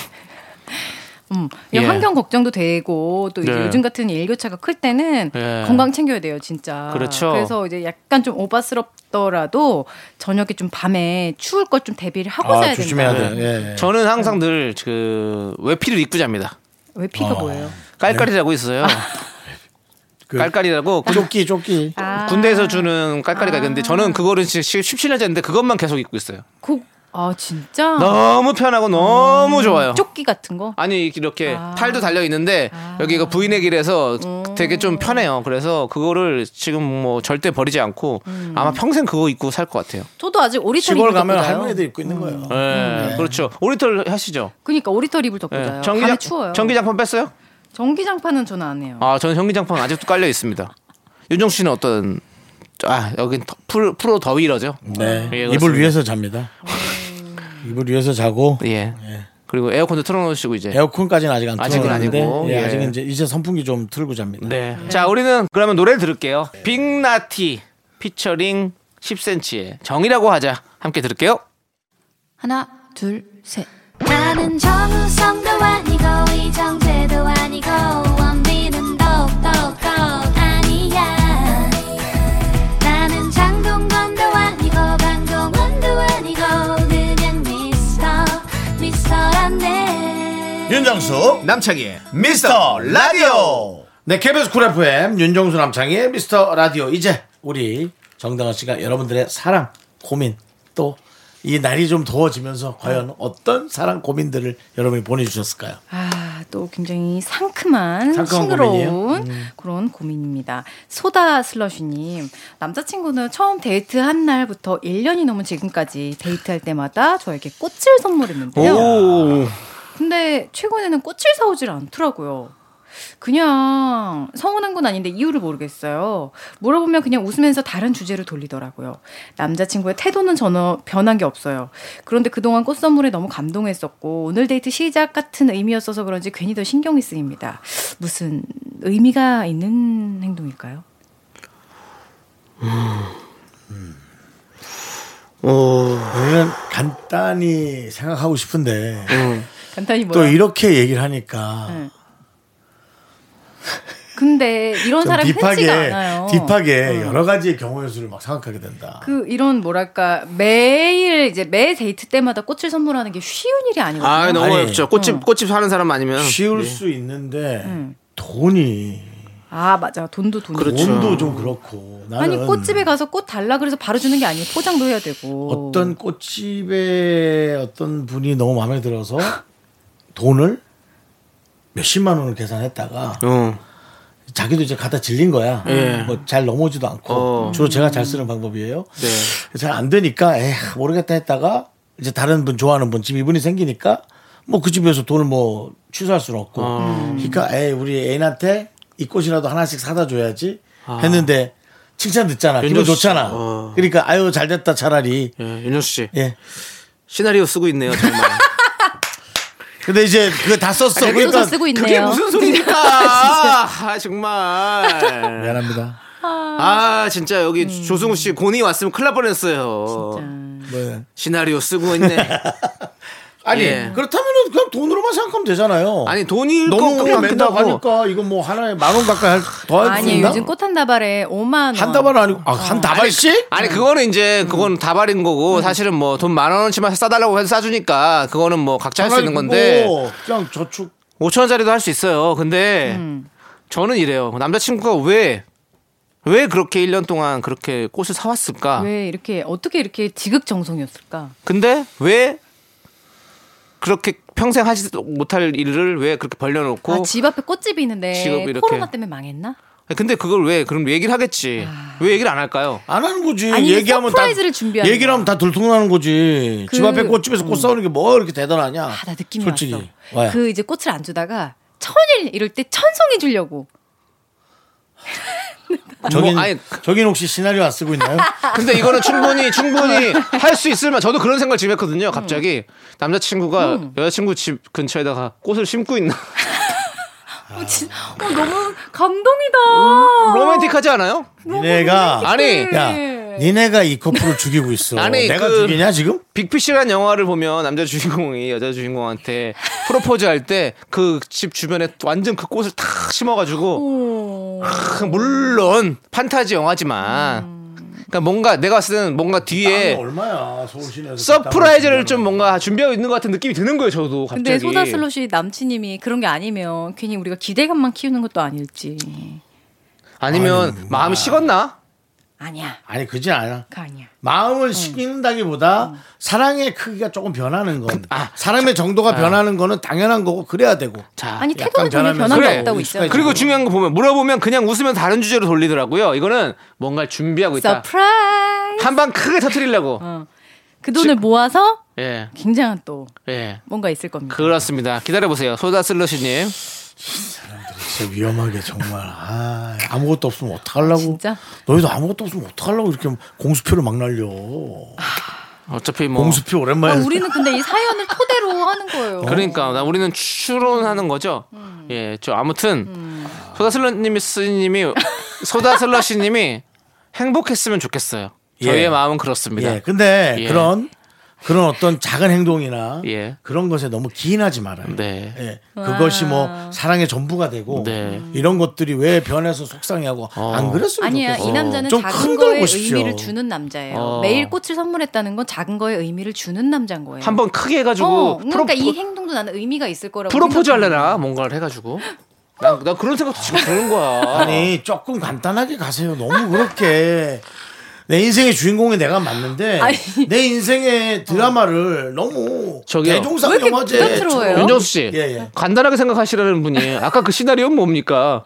음, 예. 환경 걱정도 되고 또 이제 네. 요즘 같은 일교차가 클 때는 예. 건강 챙겨야 돼요, 진짜. 그렇죠. 그래서 이제 약간 좀 오바스럽더라도 저녁에 좀 밤에 추울 것 좀 대비를 하고 아, 자야 조심해야 된다. 돼요. 예, 예. 저는 항상 늘 그 외피를 입고 잡니다. 왜 피가 뭐예요? 깔깔이라고 있어요. [LAUGHS] 그 깔깔이라고 그 [LAUGHS] 조끼 조끼. 아, 군대에서 주는 깔깔이가 있는데 저는 그거를 17년 됐는데 그것만 계속 입고 있어요. 그, 아 진짜. 너무 편하고 너무 좋아요. 조끼 같은 거. 아니 이렇게 아. 팔도 달려 있는데 여기가 V넥이라서 되게 좀 편해요. 그래서 그거를 지금 뭐 절대 버리지 않고 아마 평생 그거 입고 살 것 같아요. 저도 아직 오리털 시골 가면. 할머니들 입고 있는 거예요. 네, 그렇죠. 오리털 하시죠. 그러니까 오리털 이불 덮고 네. 자요. 전기장 밤에 추워요. 전기장판 뺐어요? 전기장판은 저는 안 해요. 아, 저는 전기장판 아직도 깔려 있습니다. 윤정 씨는 어떤 아 여긴 더- 프로, 프로 더위러죠? 네. 예, 이불. 위에서 잡니다. 이불 위에서 자고 예. 그리고 에어컨도 틀어놓으시고 이제. 에어컨까지는 아직 안 아직은 틀어놨는데 아니고, 예, 예. 아직은 이제 이제 선풍기 좀 틀고 잡니다. 네. 자, 우리는 그러면 노래 들을게요. 빅나티 피처링 10cm의 정이라고 하자. 함께 들을게요. 하나, 둘, 셋. 나는 정우성도 아니고 이정재도 아니고 윤정수 남창희의 미스터 라디오. 네, KBS 쿨 FM 윤정수 남창의 미스터 라디오. 이제 우리 정당원 씨가 여러분들의 사랑, 고민 또 이 날이 좀 더워지면서 과연 어떤 사랑 고민들을 여러분이 보내주셨을까요? 아, 또 굉장히 상큼한, 상큼한 싱그러운? 음. 그런 고민입니다. 소다 슬러시님, 남자친구는 처음 데이트한 날부터 1년이 넘은 지금까지 데이트할 때마다 저에게 꽃을 선물했는데요. 오. 근데 최근에는 꽃을 사오질 않더라고요. 그냥 서운한 건 아닌데 이유를 모르겠어요. 물어보면 그냥 웃으면서 다른 주제로 돌리더라고요. 남자친구의 태도는 전혀 변한 게 없어요. 그런데 그동안 꽃 선물에 너무 감동했었고 오늘 데이트 시작 같은 의미였어서 그런지 괜히 더 신경이 쓰입니다. 무슨 의미가 있는 행동일까요? 우리는 간단히 생각하고 싶은데 간단히 또 뭐야? 이렇게 얘기를 하니까 네. 근데 이런 좀 사람이 흔치가 딥하게 않아요. 딥하게 여러 가지의 경우의 수를 막 생각하게 된다. 그 이런 뭐랄까 매일 이제 매 데이트 때마다 꽃을 선물하는 게 쉬운 일이 아니거든요. 아, 너무 아니. 어렵죠. 꽃집 꽃집 사는 사람 아니면 쉬울 네. 수 있는데 음. 돈이 아 맞아 돈도 돈이. 그렇죠. 돈도 좀 그렇고 나는 아니 꽃집에 가서 꽃 달라 그래서 바로 주는 게 아니에요. 포장도 해야 되고. 어떤 꽃집에 어떤 분이 너무 마음에 들어서 [LAUGHS] 돈을 몇십만 원을 계산했다가 어. 자기도 이제 갖다 질린 거야. 예. 뭐잘 넘어오지도 않고 어. 주로 제가 잘 쓰는 방법이에요. 네. 잘안 되니까 에 모르겠다 했다가 이제 다른 분 좋아하는 분 집 이분이 생기니까 뭐 그 집에서 돈을 뭐 취소할 수는 없고 그러니까 에 우리 애인한테 이 꽃이라도 하나씩 사다 줘야지 했는데 칭찬 듣잖아 기분. 좋잖아 어. 그러니까 아유 잘 됐다 차라리 예, 윤정수 씨. 예 시나리오 쓰고 있네요, 정말. [LAUGHS] 근데 이제 그거 다 썼어 소설 그러니까 쓰고 있네요. 그게 무슨 소리입니까? [LAUGHS] 아, 정말. 미안합니다 아, 진짜 여기 조승우 씨 곤이 왔으면 큰일 날 뻔했어요. 뭐 시나리오 쓰고 있네. [LAUGHS] 아니 예. 그렇다면은 그냥 돈으로만 생각하면 되잖아요 아니, 것 너무 맨날 하고. 하니까 이거 뭐 하나에 만 원 가까이 더할 수 아니 있나? 요즘 꽃 한 다발에 5만 원. 한 다발 아니고 아, 한 다발씩? 아니 그거는 이제 그건 다발인 거고 사실은 뭐 돈 만 원어치만 싸달라고 해서 싸주니까 그거는 뭐 각자 할 수 있는 건데 그거 그냥 저축 5천 원짜리도 할 수 있어요. 근데 저는 이래요. 남자친구가 왜 왜 그렇게 1년 동안 그렇게 꽃을 사왔을까? 왜 이렇게 어떻게 이렇게 지극정성이었을까? 근데 왜 그렇게 평생 하지 못할 일을 왜 그렇게 벌려놓고 아, 집 앞에 꽃집이 있는데 지금 이렇게. 코로나 때문에 망했나? 근데 그걸 왜 그럼 얘기를 하겠지 왜 얘기를 안 할까요? 안 하는 거지. 아니, 얘기하면 surprise를 다 준비하는 얘기를 하면 다 들통나는 거지. 그- 집 앞에 꽃집에서 꽃 사오는 게 뭐 이렇게 대단하냐? 아, 나 느낌이 솔직히. 왔어. 그 이제 꽃을 안 주다가 천일 이럴 때 천송이 주려고. 저긴 뭐, 아니, 저긴 혹시 시나리오 안 쓰고 있나요? [LAUGHS] 근데 이거는 충분히 충분히 할 수 있을 만 저도 그런 생각을 지금 했거든요. 갑자기 남자친구가 여자친구 집 근처에다가 꽃을 심고 있나 [LAUGHS] 어, 진- 어, 너무 감동이다. 로맨틱하지 않아요? 니네가 아니 야, 니네가 이 커플을 죽이고 있어. [LAUGHS] 아니, 내가 그- 죽이냐 지금? 빅피쉬라는 영화를 보면 남자 주인공이 여자 주인공한테 프로포즈 할 때 그 집 주변에 완전 그 꽃을 탁 심어가지고 크, 물론 판타지 영화지만 그러니까 뭔가 내가 때는 뭔가 뒤에 얼마야 서울 시내에서? surprise를 좀 뭔가 준비하고 있는 것 같은 느낌이 드는 거예요 저도 갑자기 근데 소다 슬러시 남친님이 그런 게 아니면 괜히 우리가 기대감만 키우는 것도 아닐지. 아니면 아니, 마음이 식었나? 아니야. 아니 그지 않아. 그 아니야. 마음을 식는다기보다 사랑의 크기가 조금 변하는 건 아, 사람의 정도가 변하는 거는 당연한 거고 그래야 되고. 자 아니 태도는 전혀 변하면서 변한 게 그래. 없다고. 있어요. 그리고 중요한 거 보면 물어보면 그냥 웃으면 다른 주제로 돌리더라고요. 이거는 뭔가를 준비하고 있다. surprise. 한 방 크게 터트리려고. 어. 그 돈을 모아서 예, 굉장한 또 예. 뭔가 있을 겁니다. 그렇습니다. 기다려 보세요. 소다 슬러시님. 진짜 위험하게 정말 아, 아무것도 없으면 어떡하려고 진짜? 너희도 아무것도 없으면 어떡하려고 이렇게 공수표를 막 날려 어차피 뭐 공수표 아, 오랜만에. 우리는 근데 이 사연을 토대로 하는 거예요. 그러니까 나 우리는 추론하는 거죠. 음. 예, 저 아무튼 소다슬러님이 쓰님이 소다슬러시님이 행복했으면 좋겠어요. 저희의 예. 마음은 그렇습니다. 예, 근데 예. 그런 그런 어떤 작은 행동이나 예. 그런 것에 너무 기인하지 말아요. 네. 예, 그것이 뭐 사랑의 전부가 되고 네. 이런 것들이 왜 변해서 속상해하고 안 그랬으면 아니야, 좋겠어. 이 남자는 좀 작은 큰걸 거에 보십시오. 의미를 주는 남자예요. 어. 매일 꽃을 선물했다는 건 작은 거에 의미를 주는 남자인 거예요. 한번 크게 해가지고 어, 그러니까 프로, 이 행동도 나는 의미가 있을 거라고. 프로포즈 생각합니다. 할래나 뭔가를 해가지고 나, 나 그런 생각도 지금 드는 거야. 아니 조금 간단하게 가세요. 너무 그렇게 내 인생의 주인공이 내가 맞는데 아니. 내 인생의 드라마를 너무 저기요. 대종상 왜 이렇게 영화제? 윤정수 씨 예, 예. 간단하게 생각하시라는 분이 아까 그 시나리오 는 뭡니까?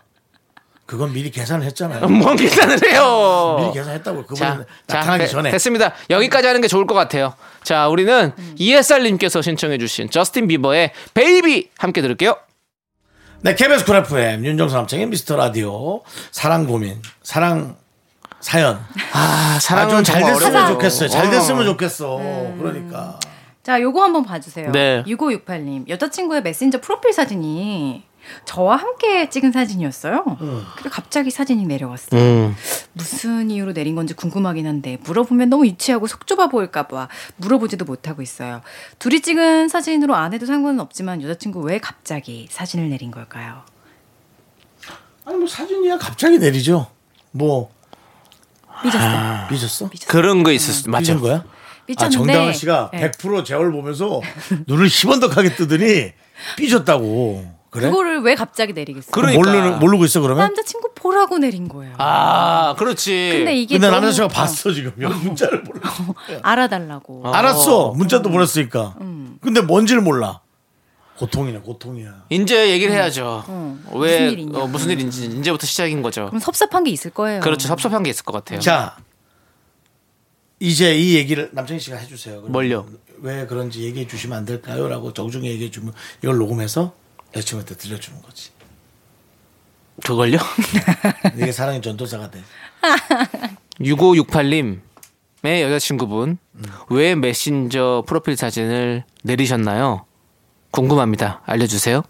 그건 미리 계산을 했잖아요. 뭔 계산을 해요? 미리 계산했다고 자, 자 나타나기 되- 전에 됐습니다. 여기까지 하는 게 좋을 것 같아요. 자, 우리는 이햇살님께서 신청해주신 저스틴 비버의 베이비 함께 들을게요. 네, KBS 쿨 FM 윤정수 남창의 미스터 라디오 사랑 고민 사랑 사연 아, 아, 사랑은 좀잘 정말 됐으면 어려워요. 좋겠어요. 잘 어. 됐으면 좋겠어. 그러니까 자, 요거 한번 봐주세요. 네. 6568님. 여자친구의 메신저 프로필 사진이 저와 함께 찍은 사진이었어요. 그리고 갑자기 사진이 내려왔어요. 음. 무슨 이유로 내린 건지 궁금하긴 한데 물어보면 너무 유치하고 속 좁아 보일까봐 물어보지도 못하고 있어요. 둘이 찍은 사진으로 안 해도 상관은 없지만 여자친구 왜 갑자기 사진을 내린 걸까요? 아니 뭐 사진이야 갑자기 내리죠. 뭐 삐졌어. 아, 삐졌어? 그런 거 있었어. 맞죠? 삐진 거야? 아 삐쳤는데 정다은 씨가 네. 100% 제어를 보면서 눈을 희번덕하게 뜨더니 삐졌다고. 그래? 그거를 왜 갑자기 내리겠어요? 그러니까. 모르는 모르고 있어 그러면? 남자친구 보라고 내린 거예요. 아, 그렇지. 근데 이게 근데 너무- 남자친구가 어, 봤어 지금 여기 문자를 모르. 알아달라고. 알았어 문자도 보냈으니까. 음. 근데 뭔지를 몰라. 고통이네 고통이야. 이제 얘기를 해야죠. 음. 왜 무슨 일이냐. 어, 무슨 일인지 이제부터 시작인 거죠. 그럼 섭섭한 게 있을 거예요. 그렇죠. 섭섭한 게 있을 것 같아요. 자 이제 이 얘기를 남창희 씨가 해주세요. 뭘요? 왜 그런지 얘기해 주시면 안 될까요?라고 정중히 얘기해 주면 이걸 녹음해서 여자친구한테 들려주는 거지. 그걸요? [LAUGHS] 이게 사랑의 전도사가 돼. [LAUGHS] 6568님의 여자친구분 왜 메신저 프로필 사진을 내리셨나요? 궁금합니다. 알려주세요.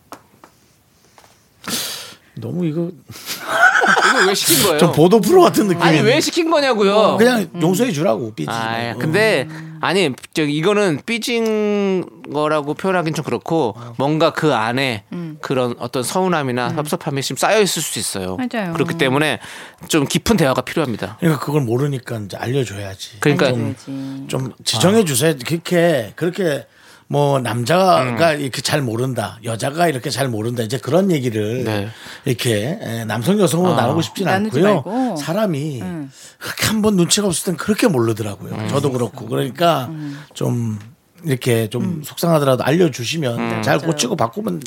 너무 이거 이거 왜 시킨 거예요? 좀 보도 프로 같은 느낌이. 아니 왜 시킨 거냐고요? 그냥 용서해 주라고 삐지. 아, 근데 아니 저 이거는 삐진 거라고 표현하긴 좀 그렇고 뭔가 그 안에 그런 어떤 서운함이나 섭섭함이 지금 쌓여 있을 수 있어요. 맞아요. 그렇기 때문에 좀 깊은 대화가 필요합니다. 그러니까 그걸 모르니까 이제 알려줘야지. 그러니까 알려줘야지. 좀 지정해 주세요. 그렇게 그렇게 뭐 남자가 음. 이렇게 잘 모른다, 여자가 이렇게 잘 모른다. 이제 그런 얘기를 네. 이렇게 에, 남성 여성으로 나누고 싶진 않고요. 말고. 사람이 그렇게 한번 눈치가 없을 땐 그렇게 모르더라고요. 음. 저도 그렇고 그러니까 좀 이렇게 좀 음. 속상하더라도 알려주시면 음. 잘 고치고 바꾸면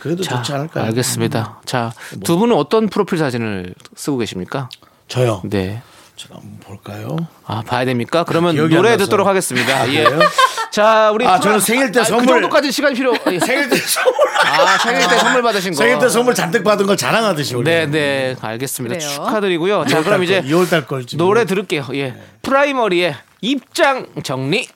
그래도 좋지 않을까요? 음. 알겠습니다. 자, 두 분은 어떤 프로필 사진을 쓰고 계십니까? 저요. 네. 제가 한번 볼까요? 아, 봐야 됩니까? 그러면 노래. 듣도록 하겠습니다. 예. 그래요? 자, 우리 아, 프로- 저는 생일 때 아, 선물- 그 정도까지 시간이 필요. 예. 생일 때 선물 아, 생일 때 선물 받으신 거. 생일 때 선물 잔뜩 받은 걸 자랑하듯이 우리. 네, 네. 알겠습니다. 그래요. 축하드리고요. 자, 그럼 이제 2월 달 걸지. 노래 들을게요. 예. 프라이머리의 입장 정리.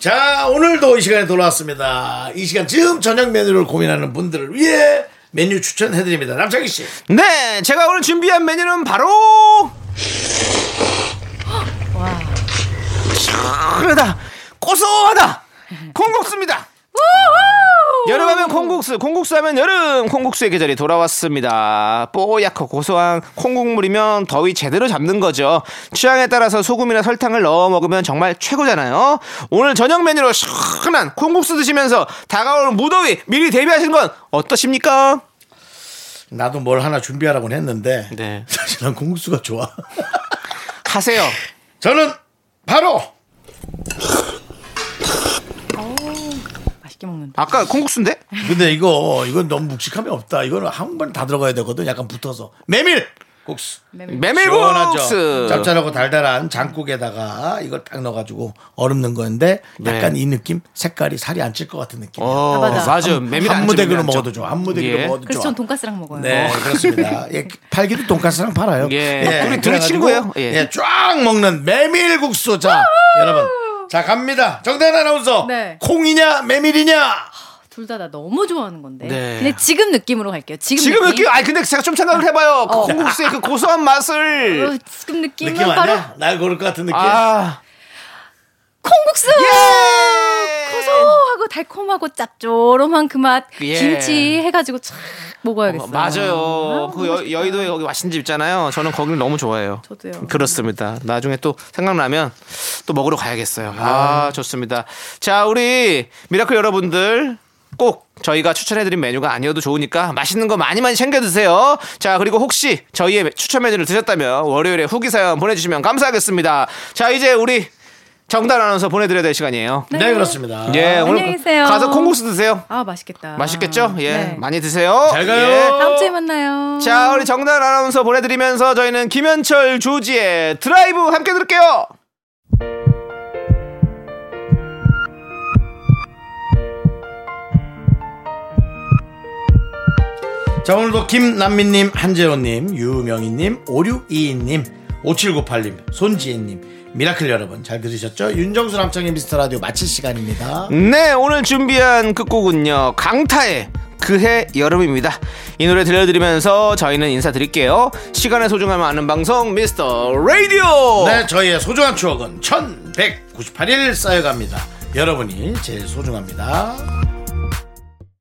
자, 오늘도 이 시간에 돌아왔습니다. 이 시간 지금 저녁 메뉴를 고민하는 분들을 위해 메뉴 추천해드립니다. 남창희 씨. 네, 제가 오늘 준비한 메뉴는 바로 와. 그러다 고소하다 콩국수입니다. 여름하면 콩국수, 콩국수 하면 여름 콩국수의 계절이 돌아왔습니다. 뽀얗고 고소한 콩국물이면 더위 제대로 잡는 거죠. 취향에 따라서 소금이나 설탕을 넣어 먹으면 정말 최고잖아요. 오늘 저녁 메뉴로 시원한 콩국수 드시면서 다가오는 무더위 미리 대비하신 건 어떠십니까? 나도 뭘 하나 준비하라고 했는데. 네. [LAUGHS] 사실 난 공국수가 좋아. 하세요. 저는 바로 맛있게 먹는다. 아까 콩국수인데? 근데 이거 이건 너무 묵직함이 없다. 이거는 한 번 다 들어가야 되거든. 약간 붙어서 메밀 국수. 메밀국수. 짭짤하고 달달한 장국에다가 이걸 딱 넣어가지고 얼음 넣은 건데 약간 네. 이 느낌 색깔이 살이 안 찔 것 같은 느낌. 어, 아, 맞아. 메밀 한안 무대기로 먹어도. 좋아. 한 무대기로 예. 먹어도 그래서 좋아. 전 돈가스랑 먹어요. 네, 그렇습니다. 예, 팔기도 돈가스랑 팔아요. 예. 우리 둘이 그래가지고, 친구예요? 예. 예, 쫙 먹는 메밀국수. 자, 여러분. 자 갑니다. 정단 아나운서. 네. 콩이냐 메밀이냐. 둘 다 나 너무 좋아하는 건데. 네. 근데 지금 느낌으로 갈게요. 지금, 지금 느낌. 느낌, 아니 근데 제가 좀 생각을 해봐요. 그 콩국수의 그 고소한 맛을. 어, 지금 느낌은 느낌 바로 아니야? 날 고를 것 같은 느낌. 아, 콩국수. 예! 고소하고 달콤하고 짭조름한 그 맛. 예. 김치 해가지고 촥 먹어야겠어요. 어, 맞아요. 아, 그 여, 여의도에 거기 맛있는 집 있잖아요. 저는 거기를 너무 좋아해요. 저도요. 그렇습니다. 나중에 또 생각나면 또 먹으러 가야겠어요. 아, 좋습니다. 자, 우리 미라클 여러분들 꼭 저희가 추천해드린 메뉴가 아니어도 좋으니까 맛있는 거 많이 많이 챙겨 드세요. 자, 그리고 혹시 저희의 추천 메뉴를 드셨다면 월요일에 후기 사연 보내주시면 감사하겠습니다. 자, 이제 우리 정단 아나운서 보내드려야 될 시간이에요. 네, 그렇습니다. 예, 안녕히 오늘 계세요. 가서 콩국수 드세요. 아 맛있겠다. 맛있겠죠? 예, 네. 많이 드세요. 잘 가요. 예. 다음 주에 만나요. 자, 우리 정단 아나운서 보내드리면서 저희는 김현철 조지의 드라이브 함께 들을게요. 자 오늘도 김남민님, 한재호님, 유명희님, 5622님, 5798님, 손지혜님, 미라클 여러분 잘 들으셨죠? 윤정수 남창희의 미스터 라디오 마칠 시간입니다. 네, 오늘 준비한 끝곡은요. 강타의 그해 여름입니다. 이 노래 들려드리면서 저희는 인사드릴게요. 시간의 소중함을 아는 방송 미스터 라디오. 네, 저희의 소중한 추억은 1198일 쌓여갑니다. 여러분이 제일 소중합니다.